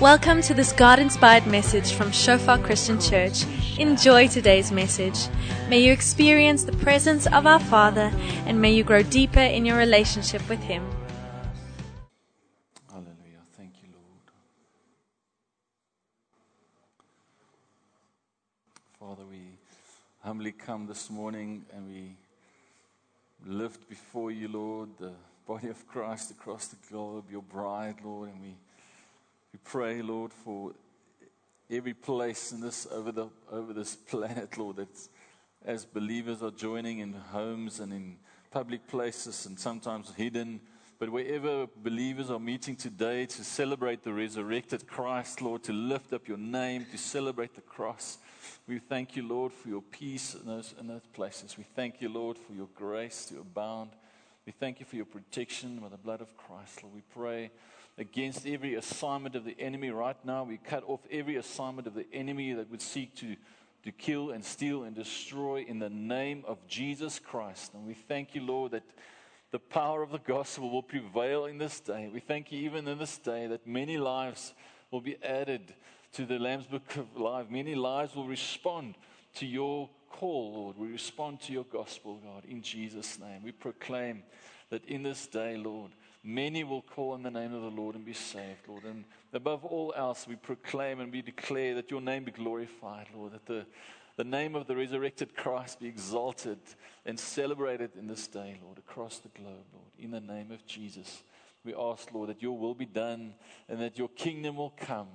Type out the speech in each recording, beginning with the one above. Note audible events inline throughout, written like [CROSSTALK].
Welcome to this God inspired message from Shofar Christian Church. Enjoy today's message. May you experience the presence of our Father and may you grow deeper in your relationship with Him. Hallelujah. Thank you, Lord. Father, we humbly come this morning and we lift before you, Lord, the body of Christ across the globe, your bride, Lord, and we, we pray, Lord, for every place in this over the over this [LAUGHS] planet, Lord, that as believers are joining in homes and in public places and sometimes hidden, but wherever believers are meeting today to celebrate the resurrected Christ, Lord, to lift up your name, to celebrate the cross. We thank you, Lord, for your peace in those, in those places. We thank you, Lord, for your grace to abound. We thank you for your protection by the blood of Christ, Lord. We pray against every assignment of the enemy right now. We cut off every assignment of the enemy that would seek to, to kill and steal and destroy in the name of Jesus Christ. And we thank you, Lord, that the power of the gospel will prevail in this day. We thank you, even in this day, that many lives will be added to the Lamb's Book of Life. Many lives will respond to your call, Lord. We respond to your gospel, God, in Jesus' name. We proclaim that in this day, Lord, many will call on the name of the Lord and be saved, Lord. And above all else, we proclaim and we declare that your name be glorified, Lord, that the, the name of the resurrected Christ be exalted and celebrated in this day, Lord, across the globe, Lord, in the name of Jesus. We ask, Lord, that your will be done and that your kingdom will come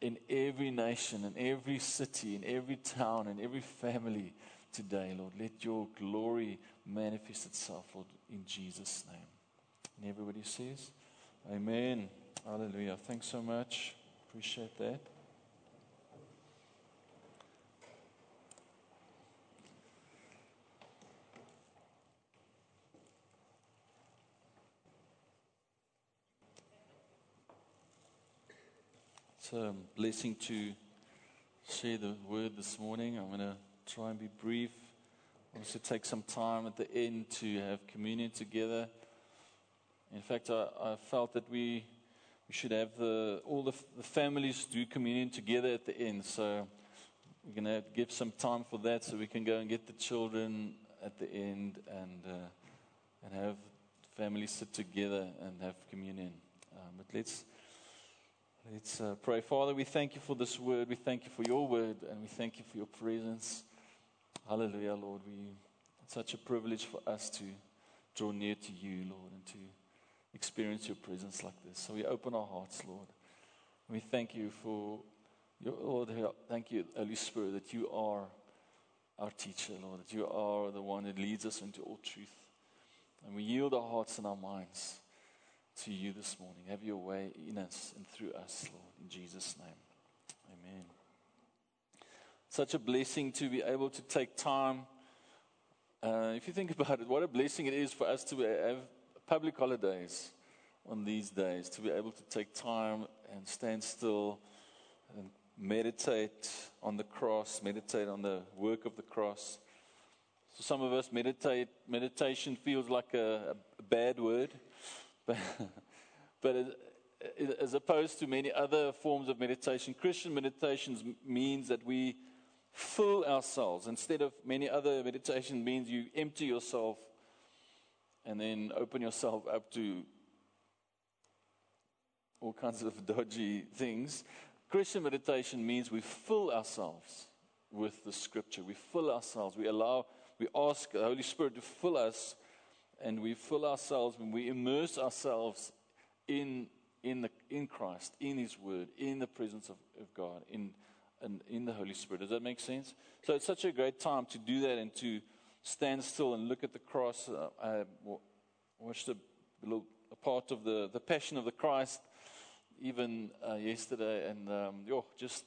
in every nation, in every city, in every town, in every family today, Lord. Let your glory manifest itself, Lord, in Jesus' name. And everybody says, Amen. Hallelujah. Thanks so much. Appreciate that. It's a blessing to share the word this morning. I'm going to try and be brief. I want to take some time at the end to have communion together. In fact, I, I felt that we, we should have the, all the, the families do communion together at the end. So we're going to give some time for that so we can go and get the children at the end and, uh, and have families sit together and have communion. Um, but let's. Let's uh, pray. Father, we thank you for this word. We thank you for your word, and we thank you for your presence. Hallelujah, Lord. We, it's such a privilege for us to draw near to you, Lord, and to experience your presence like this. So we open our hearts, Lord. We thank you for your Lord. Thank you, Holy Spirit, that you are our teacher, Lord, that you are the one that leads us into all truth. And we yield our hearts and our minds to you this morning. Have your way in us and through us, Lord, in Jesus' name. Amen. Such a blessing to be able to take time. Uh, if you think about it, what a blessing it is for us to have public holidays on these days, to be able to take time and stand still and meditate on the cross, meditate on the work of the cross. So some of us meditate, meditation feels like a, a bad word. [LAUGHS] But, but as opposed to many other forms of meditation, Christian meditations means that we fill ourselves. Instead of many other meditation means you empty yourself and then open yourself up to all kinds of [LAUGHS] dodgy things. Christian meditation means we fill ourselves with the scripture. We fill ourselves. We allow, we ask the Holy Spirit to fill us and we fill ourselves when we immerse ourselves in, in, the, in Christ, in His Word, in the presence of, of God, in, and in the Holy Spirit. Does that make sense? So it's such a great time to do that and to stand still and look at the cross. Uh, I watched a little a part of the, the Passion of the Christ even uh, yesterday, and um, yo, just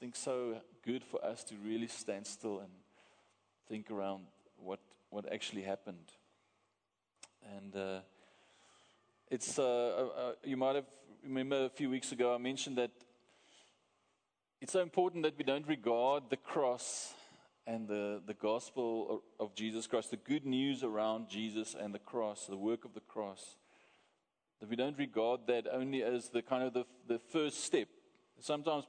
think so good for us to really stand still and think around what what actually happened. And uh, it's, uh, uh, uh, you might have remember a few weeks ago I mentioned that it's so important that we don't regard the cross and the, the gospel of Jesus Christ, the good news around Jesus and the cross, the work of the cross, that we don't regard that only as the kind of the, the first step. Sometimes,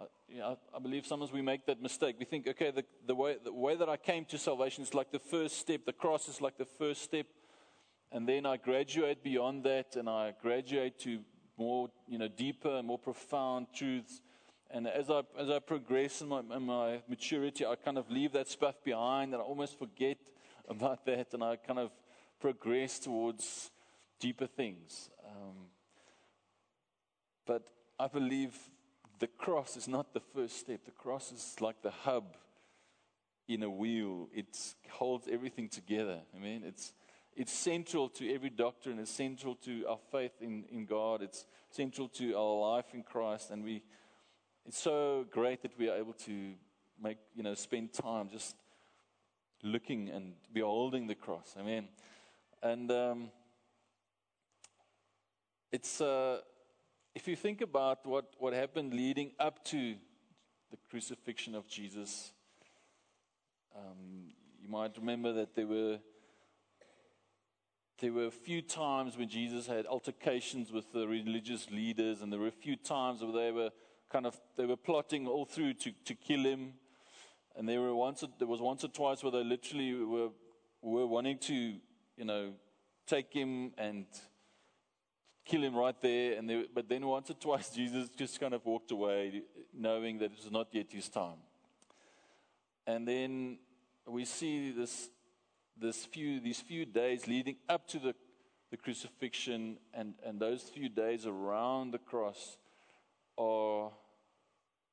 I, you know, I believe sometimes we make that mistake. We think, okay, the, the, way, the way that I came to salvation is like the first step. The cross is like the first step. And then I graduate beyond that and I graduate to more, you know, deeper and more profound truths. And as I, as I progress in my, in my maturity, I kind of leave that stuff behind and I almost forget about [LAUGHS] that and I kind of progress towards deeper things. Um, but I believe the cross is not the first step. The cross is like the hub in a wheel. It holds everything together. I mean, it's it's central to every doctrine. It's central to our faith in, in God. It's central to our life in Christ. And we, it's so great that we are able to make, you know, spend time just looking and beholding the cross. Amen. And um, it's, uh, if you think about what, what happened leading up to the crucifixion of Jesus, um, you might remember that there were there were a few times when Jesus had altercations with the religious leaders, and there were a few times where they were kind of they were plotting all through to, to kill him. And there were once there was once or twice where they literally were were wanting to, you know, take him and kill him right there. And they, but then once or twice [LAUGHS] Jesus just kind of walked away, knowing that it was not yet his time. And then we see this this few, these few days leading up to the, the crucifixion and, and those few days around the cross are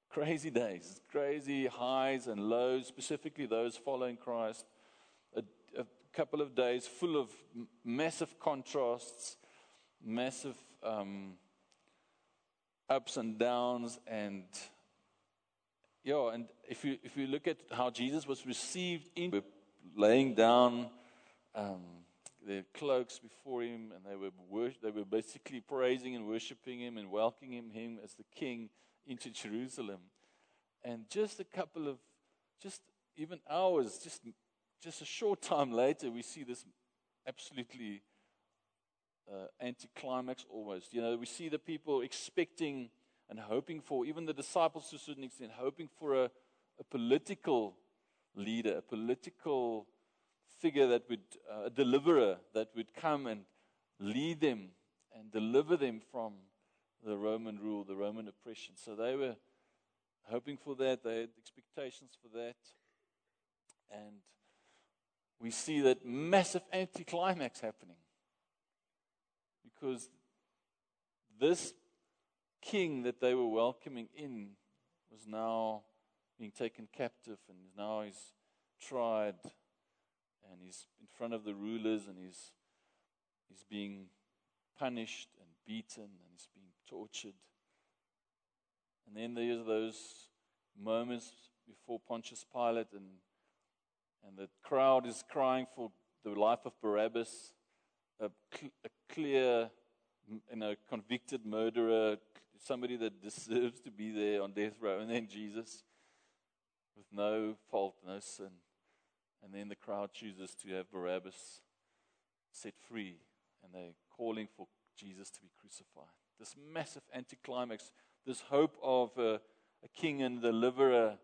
crazy days, crazy highs and lows, specifically those following Christ. A, a couple of days full of massive contrasts, massive um, ups and downs, and yeah, and if you if you look at how Jesus was received in laying down um, their cloaks before him, and they were, wor- they were basically praising and worshiping him and welcoming him as the king into Jerusalem. And just a couple of, just even hours, just, just a short time later, we see this absolutely uh, anticlimax almost. You know, we see the people expecting and hoping for, even the disciples to a certain extent, hoping for a, a political leader, a political figure that would, uh, a deliverer that would come and lead them and deliver them from the Roman rule, the Roman oppression. So they were hoping for that, they had expectations for that. And we see that massive anticlimax happening. Because this king that they were welcoming in was now being taken captive, and now he's tried, and he's in front of the rulers, and he's, he's being punished and beaten, and he's being tortured. And then there's those moments before Pontius Pilate, and, and the crowd is crying for the life of Barabbas, a, cl- a clear, you know, convicted murderer, somebody that deserves to be there on death row, and then Jesus with no fault, no sin. And then the crowd chooses to have Barabbas set free, and they're calling for Jesus to be crucified. This massive anticlimax, this hope of a, a king and deliverer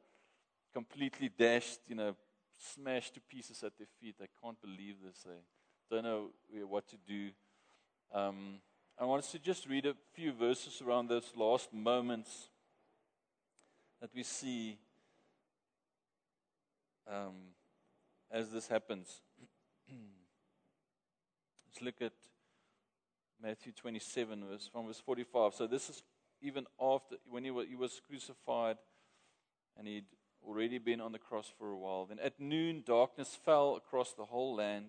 completely dashed, you know, smashed to pieces at their feet. They can't believe this. They don't know what to do. Um, I want us to just read a few verses around those last moments that we see um, as this happens. [CLEARS THROAT] Let's look at Matthew 27, verse, from verse 45. So this is even after, when he was, he was crucified and he'd already been on the cross for a while. Then at noon, darkness fell across the whole land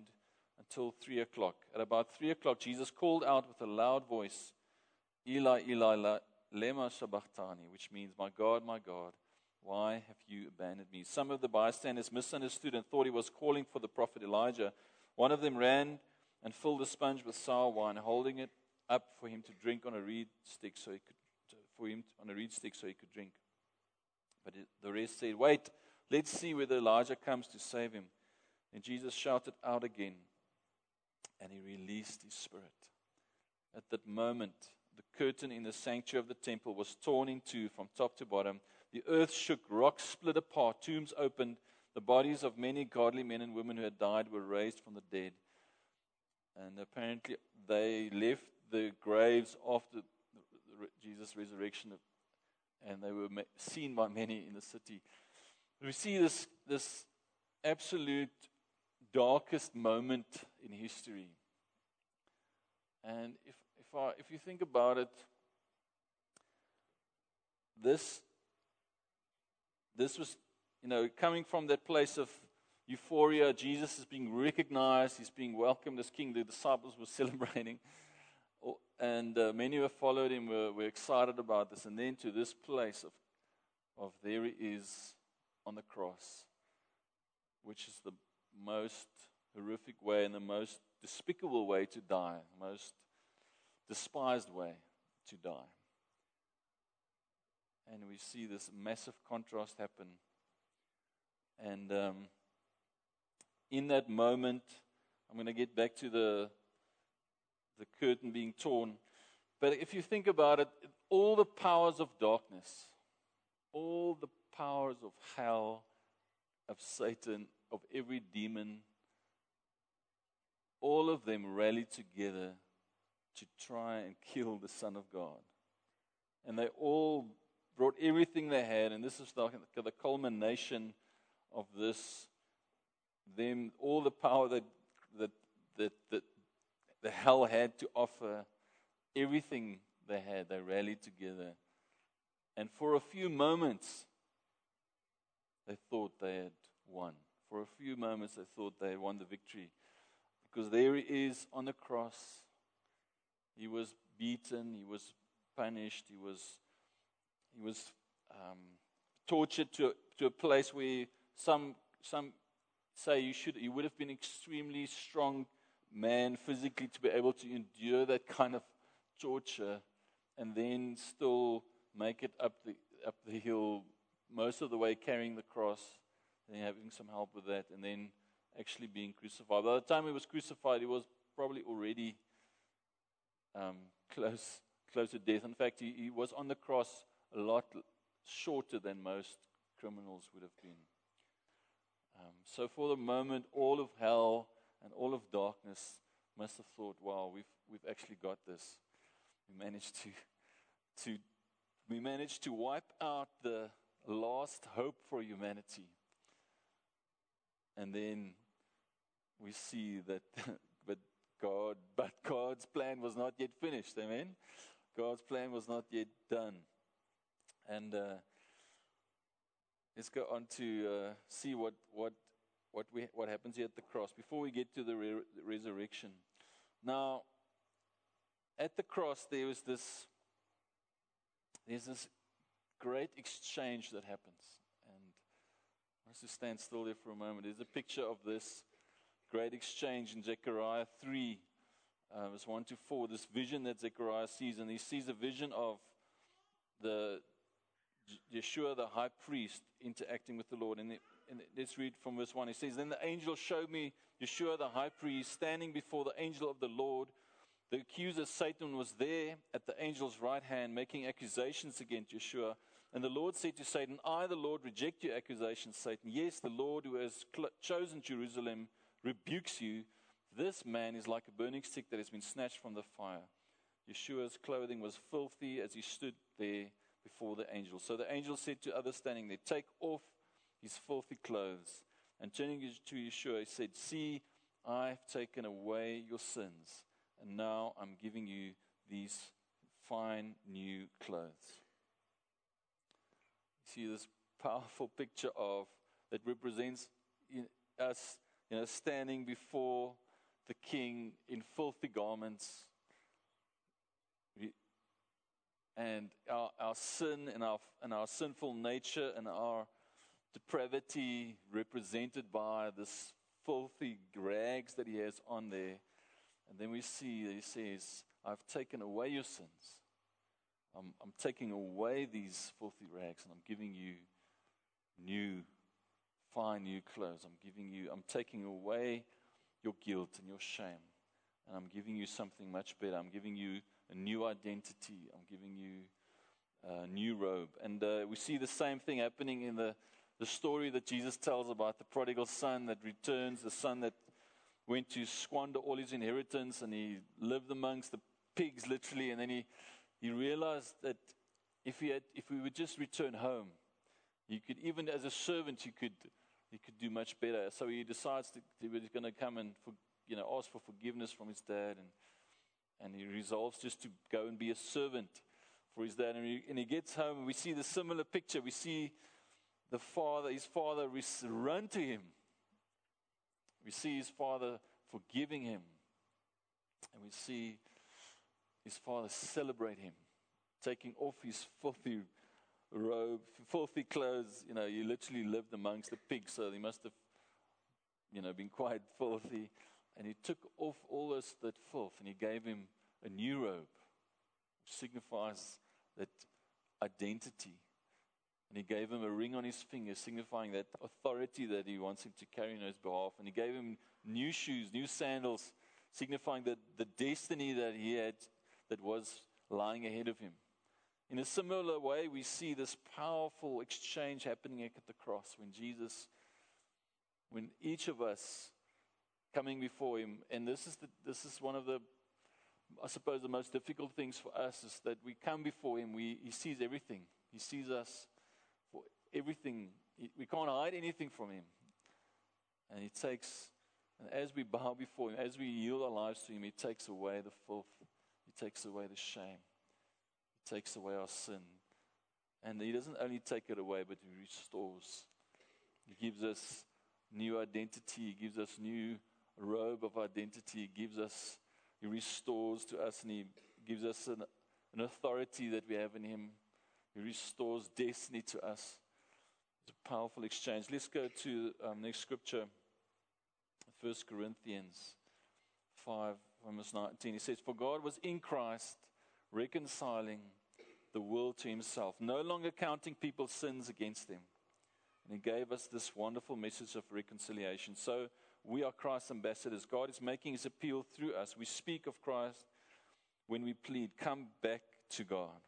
until 3 o'clock. At about 3 o'clock, Jesus called out with a loud voice, Eli, Eli, lema sabachthani, which means, My God, my God, why have you abandoned me? Some of the bystanders misunderstood and thought he was calling for the prophet Elijah. One of them ran and filled a sponge with sour wine, holding it up for him to drink on a reed stick so he could for him on a reed stick so he could drink. But the rest said, Wait, let's see whether Elijah comes to save him. And Jesus shouted out again, and he released his spirit. at that moment, the curtain in the sanctuary of the temple was torn in two from top to bottom. The earth shook, rocks split apart, tombs opened. The bodies of many godly men and women who had died were raised from the dead. And apparently, they left the graves after Jesus' resurrection, and they were seen by many in the city. We see this, this absolute darkest moment in history. And if, if, I, if you think about it, this, this was, you know, coming from that place of euphoria. Jesus is being recognized, he's being welcomed as king. The disciples were [LAUGHS] celebrating. And uh, many who followed him were, were excited about this. And then to this place of, of there he is on the cross, which is the most horrific way and the most despicable way to die, the most despised way to die. And we see this massive contrast happen. And um, in that moment, I'm going to get back to the, the curtain being torn. But if you think about it, all the powers of darkness, all the powers of hell, of Satan, of every demon, all of them rallied together to try and kill the Son of God. And they all brought everything they had, and this is the, the culmination of this them all the power that, that, that, that the hell had to offer, everything they had, they rallied together. And for a few moments, they thought they had won. For a few moments, they thought they had won the victory. Because there he is on the cross. He was beaten, he was punished, he was, he was um, tortured to, to a place where some, some say you should you would have been extremely strong man physically to be able to endure that kind of torture and then still make it up the up the hill most of the way carrying the cross and having some help with that and then actually being crucified. By the time he was crucified he was probably already um, close close to death. In fact he, he was on the cross a lot shorter than most criminals would have been um, so for the moment, all of hell and all of darkness must have thought, wow, we've, we've actually got this. We managed to, to, we managed to wipe out the last hope for humanity. And then we see that, [LAUGHS] but God, but God's plan was not yet finished. Amen. God's plan was not yet done. And uh, Let's go on to uh, see what, what, what, we, what happens here at the cross before we get to the, re- the resurrection. Now, at the cross, there was this, there's this great exchange that happens. And I want to stand still there for a moment. There's a picture of this great exchange in Zechariah 3, uh, verse 1 to 4. This vision that Zechariah sees, and he sees a vision of the Yeshua, the high priest, interacting with the Lord. And, and let's read from verse 1. He says, Then the angel showed me Yeshua, the high priest, standing before the angel of the Lord. The accuser, Satan, was there at the angel's right hand, making accusations against Yeshua. And the Lord said to Satan, I, the Lord, reject your accusations, Satan. Yes, the Lord who has cl- chosen Jerusalem rebukes you. This man is like a burning stick that has been snatched from the fire. Yeshua's clothing was filthy as he stood there before the angel. So the angel said to others standing there, Take off his filthy clothes. And turning to Yeshua, he said, See, I've taken away your sins, and now I'm giving you these fine new clothes. See this powerful picture of that represents us, you know, standing before the king in filthy garments and our, our sin and our, and our sinful nature and our depravity represented by this filthy rags that he has on there. And then we see he says, I've taken away your sins. I'm, I'm taking away these filthy rags and I'm giving you new, fine new clothes. I'm giving you, I'm taking away your guilt and your shame. and I'm giving you something much better. I'm giving you a new identity. I'm giving you a new robe. And uh, we see the same thing happening in the, the story that Jesus tells about the prodigal son that returns, the son that went to squander all his inheritance and he lived amongst the pigs literally. And then he, he realized that if, he had, if we would just return home, you could, even as a servant, you could, you could do much better. So he decides that he was going to come and for, you know, ask for forgiveness from his dad. And, and he resolves just to go and be a servant for his dad. And he, and he gets home, and we see the similar picture. We see the father, his father, run to him. We see his father forgiving him. And we see his father celebrate him, taking off his filthy robe, filthy clothes. You know, he literally lived amongst the pigs, so he must have, you know, been quite filthy. And he took off all this, that filth and he gave him a new robe, which signifies that identity. And he gave him a ring on his finger, signifying that authority that he wants him to carry on his behalf. And he gave him new shoes, new sandals, signifying that the destiny that he had that was lying ahead of him. In a similar way, we see this powerful exchange happening at the cross when Jesus, when each of us coming before him, and this is, the, this is one of the, I suppose, the most difficult things for us is that we come before him, we, he sees everything. He sees us for everything. We can't hide anything from him. And he takes, and as we bow before him, as we yield our lives to him, he takes away the filth, he takes away the shame He takes away our sin. And He doesn't only take it away, but He restores. He gives us new identity. He gives us new robe of identity. He gives us, He restores to us, and He gives us an, an authority that we have in Him. He restores destiny to us. It's a powerful exchange. Let's go to um, next scripture, 1 Corinthians 5, verse 19. He says, For God was in Christ reconciling the world to himself, no longer counting people's sins against them. And he gave us this wonderful message of reconciliation. So we are Christ's ambassadors. God is making his appeal through us. We speak of Christ when we plead, Come back to God.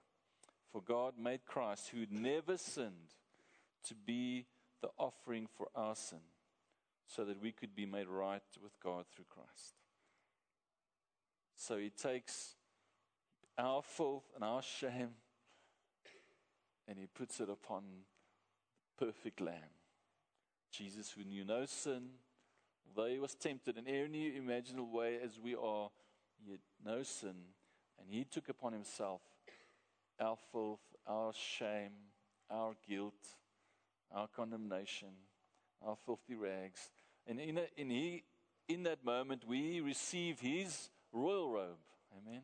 For God made Christ, who never sinned, to be the offering for our sin, so that we could be made right with God through Christ. So he takes our filth and our shame and he puts it upon the perfect lamb. Jesus, who knew no sin, though he was tempted in any imaginable way as we are, yet no sin, and he took upon himself our filth, our shame, our guilt, our condemnation, our filthy rags. And in, a, in, he, in that moment, we receive his royal robe. Amen.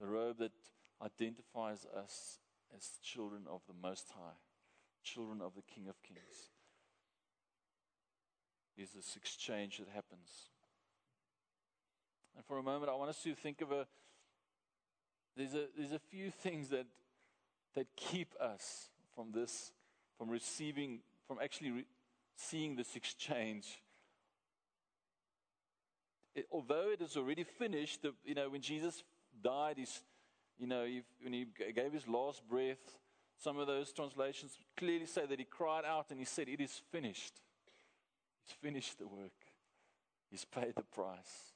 The robe that identifies us as children of the Most High, children of the King of Kings. This exchange that happens. And for a moment, I want us to think of a there's a, there's a few things that, that keep us from this, from receiving, from actually re- seeing this exchange. It, although it is already finished, the, you know, when Jesus died, he's, you know, if, when he gave his last breath, some of those translations clearly say that he cried out and he said, It is finished. Finished the work, he's paid the price.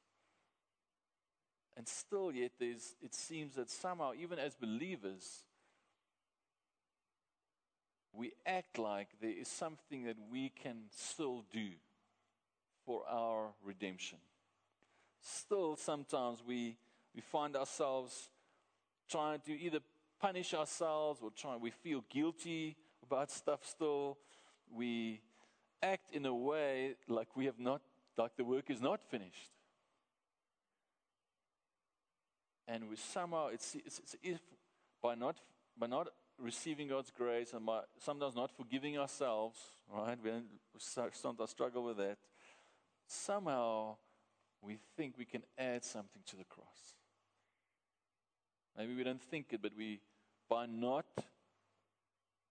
And still, yet, there's, it seems that somehow, even as believers, we act like there is something that we can still do for our redemption. Still, sometimes we, we find ourselves trying to either punish ourselves or trying, we feel guilty about stuff still. We act in a way like we have not, like the work is not finished. And we somehow, it's, it's, it's if by not, by not receiving God's grace and by sometimes not forgiving ourselves, right? We sometimes struggle with that. Somehow we think we can add something to the cross. Maybe we don't think it, but we, by not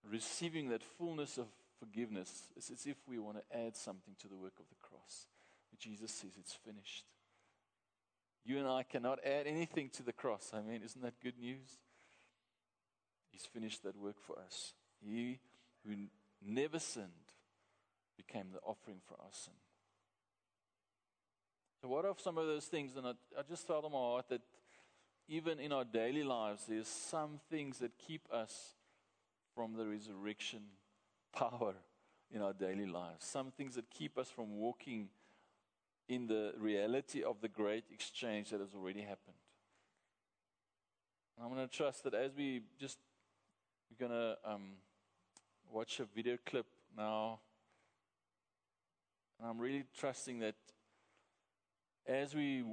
receiving that fullness of forgiveness, it's as if we want to add something to the work of the cross. But Jesus says it's finished. You and I cannot add anything to the cross. I mean, isn't that good news? He's finished that work for us. He who never sinned became the offering for our sin. So, what are some of those things? And I, I just felt in my heart that even in our daily lives, there's some things that keep us from the resurrection power in our daily lives. Some things that keep us from walking in the reality of the great exchange that has already happened. I'm going to trust that as we just, we're going to um, watch a video clip now. And I'm really trusting that as we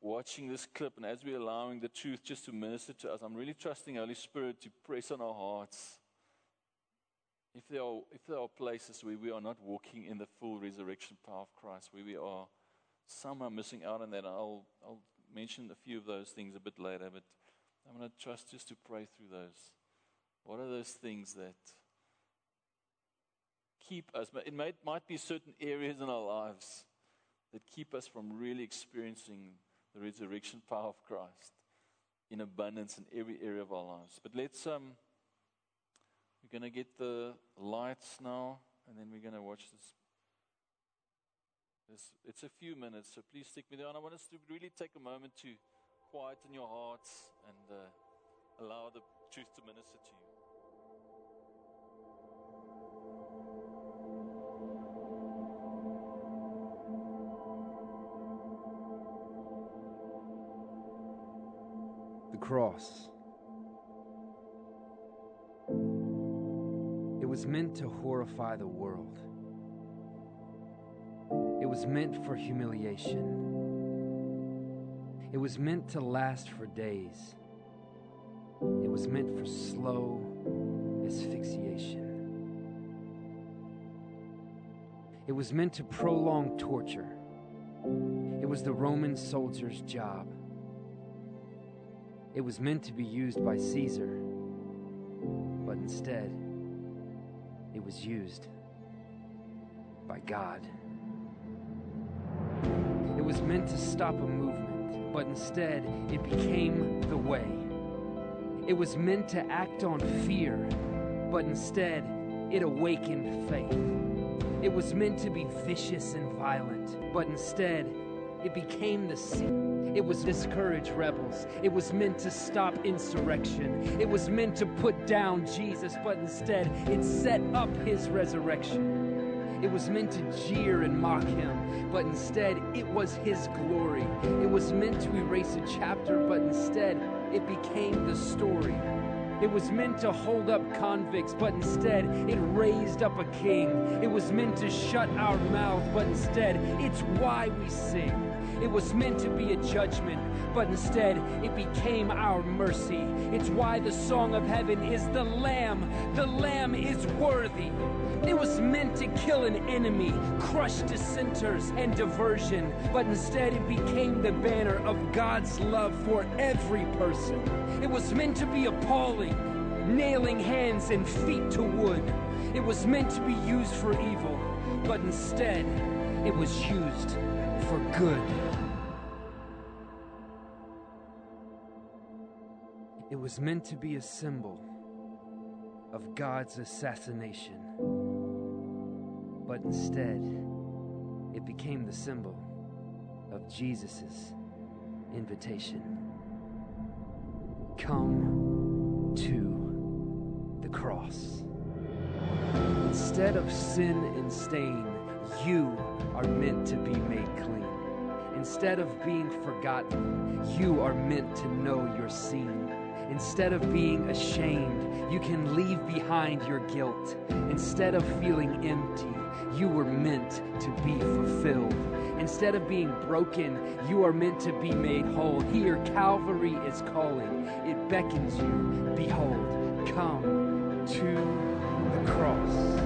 watching this clip and as we're allowing the truth just to minister to us, I'm really trusting Holy Spirit to press on our hearts. If there, are, if there are places where we are not walking in the full resurrection power of Christ, where we are somehow missing out on that, I'll, I'll mention a few of those things a bit later, but I'm going to trust just to pray through those. What are those things that keep us? It might, might be certain areas in our lives that keep us from really experiencing the resurrection power of Christ in abundance in every area of our lives. But let's um we're going to get the lights now and then we're going to watch this this it's a few minutes so please stick with me and I want us to really take a moment to quieten your hearts and uh, allow the truth to minister to you. The cross. Was meant to horrify the world. It was meant for humiliation. It was meant to last for days. It was meant for slow asphyxiation. It was meant to prolong torture. It was the Roman soldier's job. It was meant to be used by Caesar, but instead, it was used by God. It was meant to stop a movement, but instead, it became the way. It was meant to act on fear, but instead, it awakened faith. It was meant to be vicious and violent, but instead, it became the sea. It was discourage rebels. It was meant to stop insurrection. It was meant to put down Jesus, but instead it set up his resurrection. It was meant to jeer and mock him, but instead it was his glory. It was meant to erase a chapter, but instead it became the story. It was meant to hold up convicts, but instead it raised up a king. It was meant to shut our mouth, but instead it's why we sing. It was meant to be a judgment, but instead it became our mercy. It's why the song of heaven is the Lamb. The Lamb is worthy. It was meant to kill an enemy, crush dissenters and diversion, but instead it became the banner of God's love for every person. It was meant to be appalling, nailing hands and feet to wood. It was meant to be used for evil, but instead it was used for good. Was meant to be a symbol of God's assassination. But instead, it became the symbol of Jesus' invitation. Come to the cross. Instead of sin and stain, you are meant to be made clean. Instead of being forgotten, you are meant to know you're seen. Instead of being ashamed, you can leave behind your guilt. Instead of feeling empty, you were meant to be fulfilled. Instead of being broken, you are meant to be made whole. Here, Calvary is calling. It beckons you. Behold, come to the cross.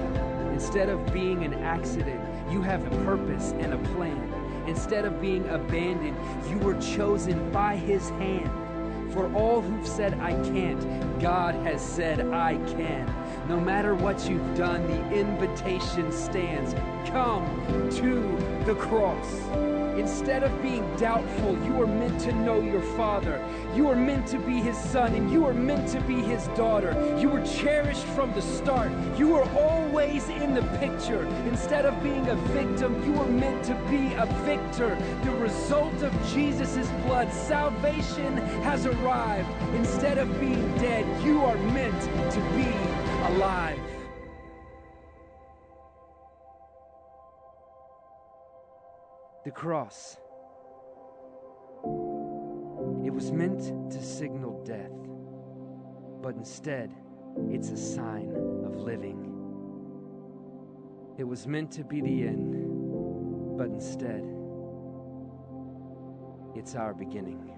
Instead of being an accident, you have a purpose and a plan. Instead of being abandoned, you were chosen by His hand. For all who've said, I can't, God has said, I can. No matter what you've done, the invitation stands. Come to the cross. Instead of being doubtful, you are meant to know your Father. You are meant to be His son, and you are meant to be His daughter. You were cherished from the start. You are always in the picture. Instead of being a victim, you are meant to be a victor. The result of Jesus' blood, salvation has arrived. Instead of being dead, you are meant to be alive. The cross. It was meant to signal death, but instead, it's a sign of living. It was meant to be the end, but instead, it's our beginning.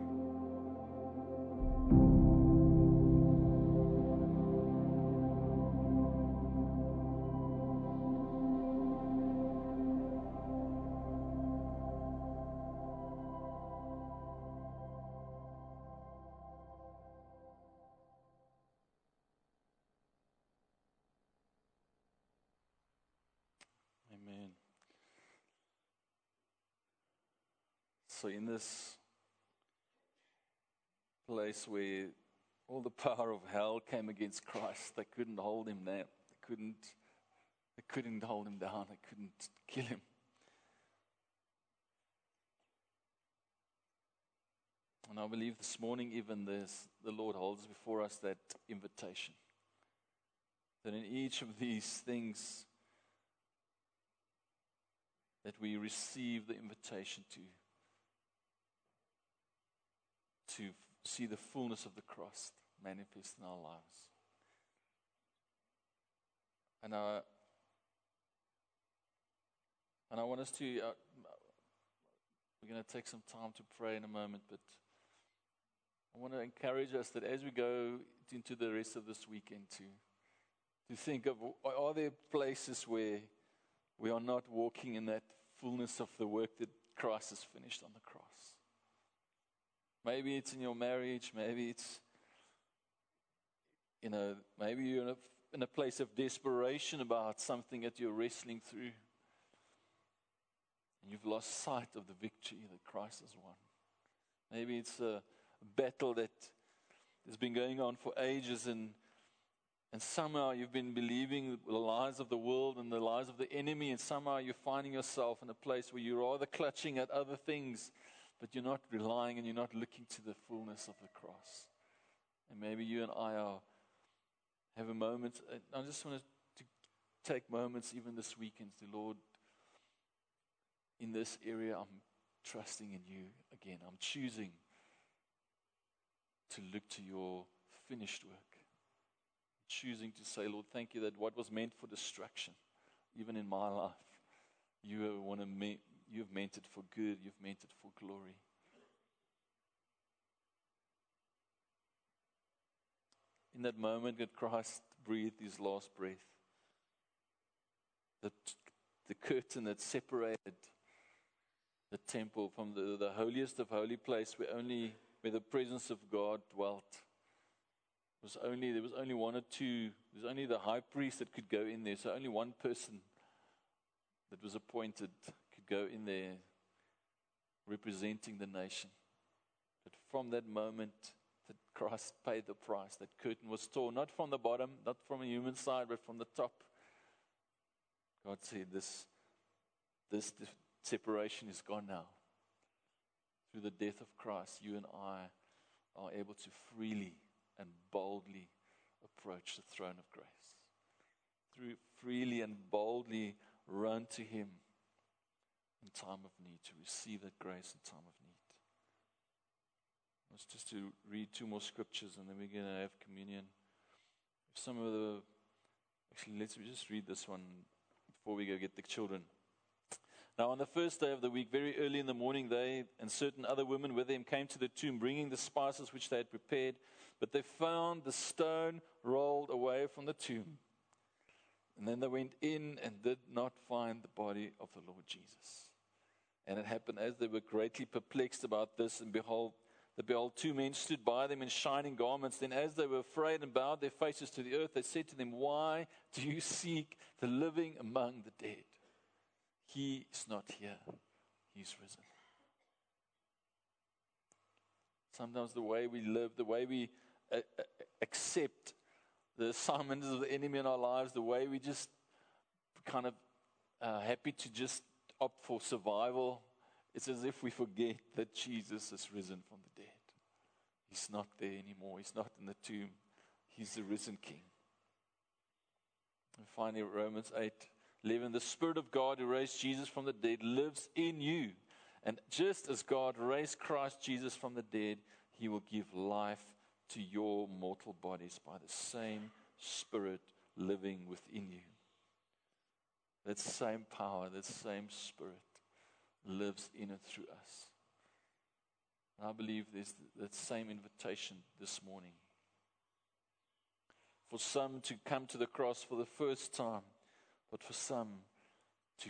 So, in this place where all the [LAUGHS] power of hell came against Christ, they couldn't hold him there. They couldn't, they couldn't hold him down. They couldn't kill him. And I believe this morning, even this, the Lord holds before us that invitation. That in each of these things, that we receive the invitation to to see the fullness of the cross manifest in our lives. And I, and I want us to, uh, we're going to take some time to pray in a moment, but I want to encourage us that as we go into the rest of this weekend to, to think of are there places where we are not walking in that fullness of the work that Christ has finished on the cross. Maybe it's in your marriage, maybe it's, you know, maybe you're in a, in a place of desperation about something that you're wrestling through. And you've lost sight of the victory that Christ has won. Maybe it's a battle that has been going on for ages and and somehow you've been believing the lies of the world and the lies of the enemy, and somehow you're finding yourself in a place where you're rather clutching at other things, but you're not relying and you're not looking to the fullness of the cross. And maybe you and I are have a moment. Uh, I just want to take moments, even this weekend, to Lord, in this area, I'm trusting in you again. I'm choosing to look to your finished work choosing to say, Lord, thank you that what was meant for destruction, even in my life, you want to me- you've meant it for good, you've meant it for glory. In that moment that Christ breathed his last breath, the, the curtain that separated the temple from the, the holiest of holy place where only where the presence of God dwelt was only there was only one or two. There was only the high priest that could go in there. So only one person that was appointed go in there, representing the nation. But from that moment that Christ [LAUGHS] paid the price, that curtain was torn, not from the bottom, not from a human side, but from the top. God said, "This, this separation is gone now." Through the death of Christ, you and I are able to freely and boldly approach the throne of grace. Through freely and boldly run to Him in time of need, to receive that grace in time of need. Let's just to read two more scriptures and then we're going to have communion. Some of the, actually, let's just read this one before we go get the children. Now, on the first day of the week, very early in the morning, they and certain other women with them came to the tomb, bringing the spices which they had prepared. But they found the stone rolled away from the tomb. And then they went in and did not find the body of the Lord Jesus. And it happened as they were greatly perplexed about this, and behold, the behold, two men stood by them in shining garments. Then, as they were afraid and bowed their faces to the earth, they said to them, Why do you seek the living among the dead? He is not here, he's risen. Sometimes the way we live, the way we uh, uh, accept the assignments of the enemy in our lives, the way we just kind of uh, happy to just opt for survival, it's as if we forget that Jesus has risen from the dead. He's not there anymore. He's not in the tomb. He's the risen King. And finally, Romans 8 11, the Spirit of God who raised Jesus from the dead lives in you. And just as God raised Christ Jesus from the dead, he will give life to your mortal bodies by the same Spirit living within you. That same power, that same Spirit lives in and through us. And I believe there's that same invitation this morning for some to come to the cross for the first time, but for some to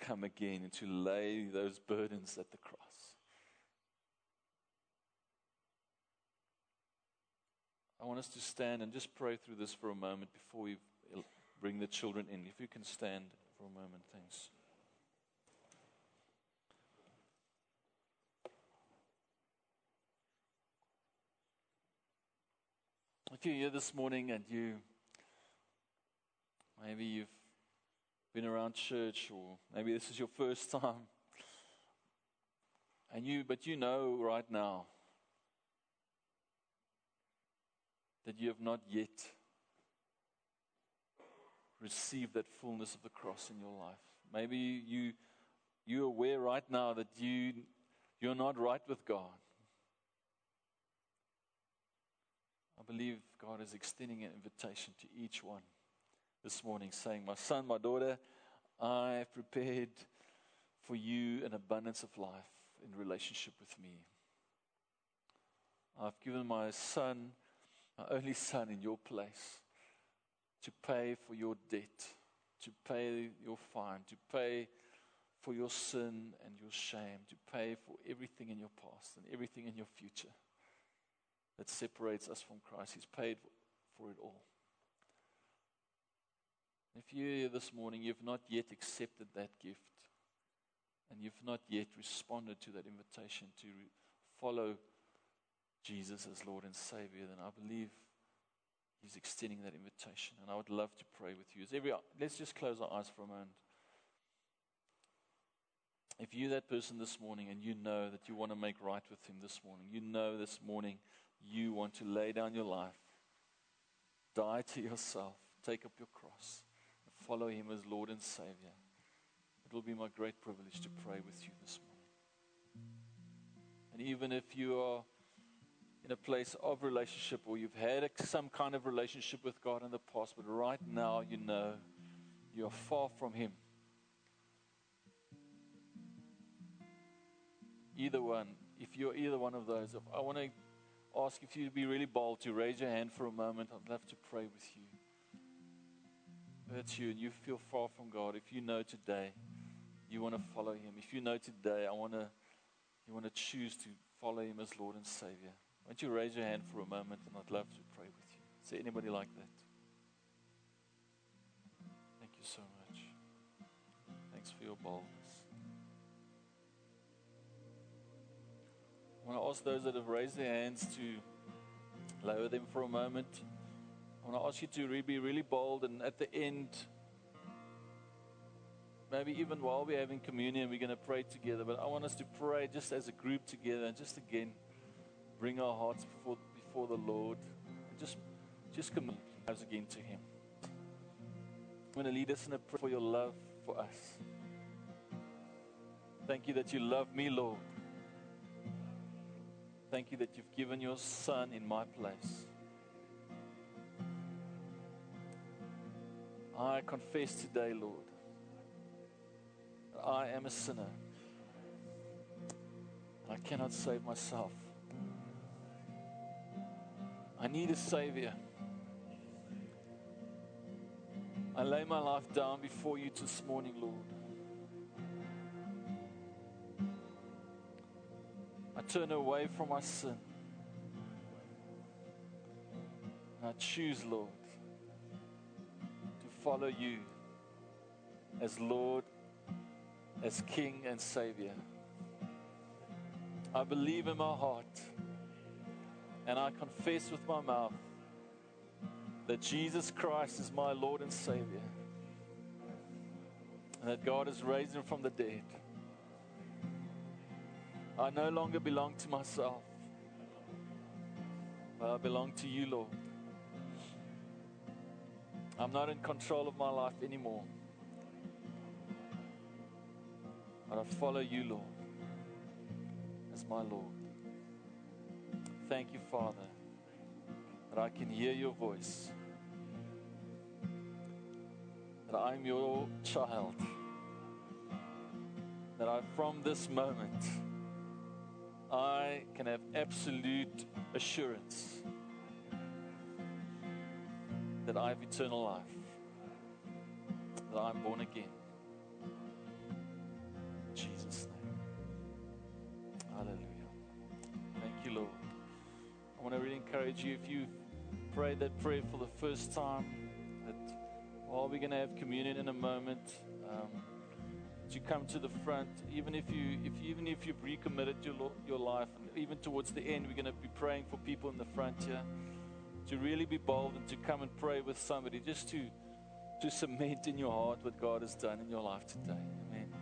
come again and to lay those burdens at the cross. I want us to stand and just pray through this for a moment before we bring the children in. If you can stand for a moment, thanks. If you're here this morning and you maybe you've been around church or maybe this is your first [LAUGHS] time and you but you know right now that you have not yet received that fullness of the cross in your life. Maybe you you're aware right now that you you're not right with God. I believe God is extending an invitation to each one this morning, saying, My son, my daughter, I have prepared for you an abundance of life in relationship with me. I've given my son, my only son, in your place to pay for your debt, to pay your fine, to pay for your sin and your shame, to pay for everything in your past and everything in your future that separates us from Christ. He's paid for it all. If you're here this morning, you've not yet accepted that gift, and you've not yet responded to that invitation to follow Jesus as Lord and Savior, then I believe He's extending that invitation. And I would love to pray with you. Every, let's just close our eyes for a moment. If you're that person this morning and you know that you want to make right with Him this morning, you know this morning you want to lay down your life, die to yourself, take up your cross, and follow Him as Lord and Savior, it will be my great privilege to pray with you this morning. And even if you are in a place of relationship or you've had some kind of relationship with God in the past, but right now you know you are far from Him. Either one, if you're either one of those, I want to ask if you'd be really bold to raise your hand for a moment. I'd love to pray with you. That's you, and you feel far from God. If you know today you want to follow Him, if you know today I want to, you want to choose to follow Him as Lord and Savior, why don't you raise your hand for a moment, and I'd love to pray with you. Is there anybody like that? Thank you so much. Thanks for your boldness. I want to ask those that have raised their hands to lower them for a moment. I want to ask you to be really bold and at the end, maybe even while we're having communion, we're going to pray together. But I want us to pray just as a group together and just again bring our hearts before, before the Lord. And just, just commit us again to Him. I'm going to lead us in a prayer for your love for us. Thank you that you love me, Lord. Thank you that you've given your son in my place. I confess today, Lord, that I am a sinner. I cannot save myself. I need a Savior. I lay my life down before you this morning, Lord. I turn away from my sin. I choose, Lord, to follow you as Lord, as King and Savior. I believe in my heart and I confess with my mouth that Jesus Christ is my Lord and Savior and that God has raised him from the dead. I no longer belong to myself, but I belong to you, Lord. I'm not in control of my life anymore, but I follow you, Lord, as my Lord. Thank you, Father, that I can hear your voice, that I'm your child, that I, from this moment, I can have absolute assurance that I have eternal life, that I'm born again. Encourage you if you prayed that prayer for the first time, that while we're going to have communion in a moment, um, you come to the front, even if you, if even if you've recommitted your your life, and even towards the end, we're going to be praying for people in the front here to really be bold and to come and pray with somebody, just to to cement in your heart what God has done in your life today. Amen.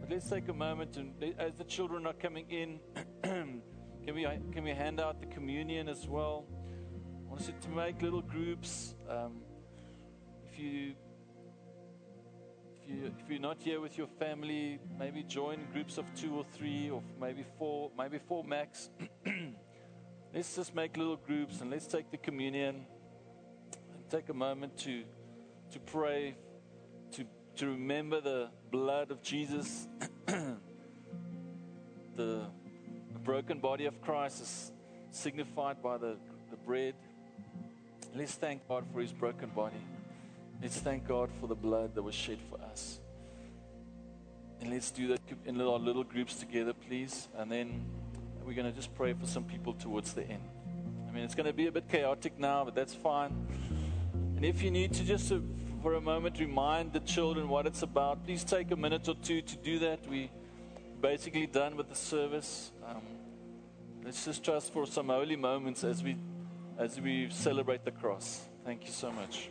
But let's take a moment and as the children are coming in, [CLEARS THROAT] can we can we hand out the communion as well? I want us to make little groups. Um, if you if you if you're not here with your family, maybe join groups of two or three, or maybe four, maybe four max. [CLEARS THROAT] let's just make little groups and let's take the communion and take a moment to to pray, to to remember the blood of Jesus, [CLEARS THROAT] the, broken body of Christ is signified by the, the bread. Let's thank God for his broken body. Let's thank God for the blood that was shed for us. And let's do that in our little groups together, please. And then we're going to just pray for some people towards the end. I mean, it's going to be a bit chaotic now, but that's fine. And if you need to just uh, for a moment remind the children what it's about, please take a minute or two to do that. We basically done with the service. Let's just trust for some holy moments as we as we celebrate the cross. Thank you so much.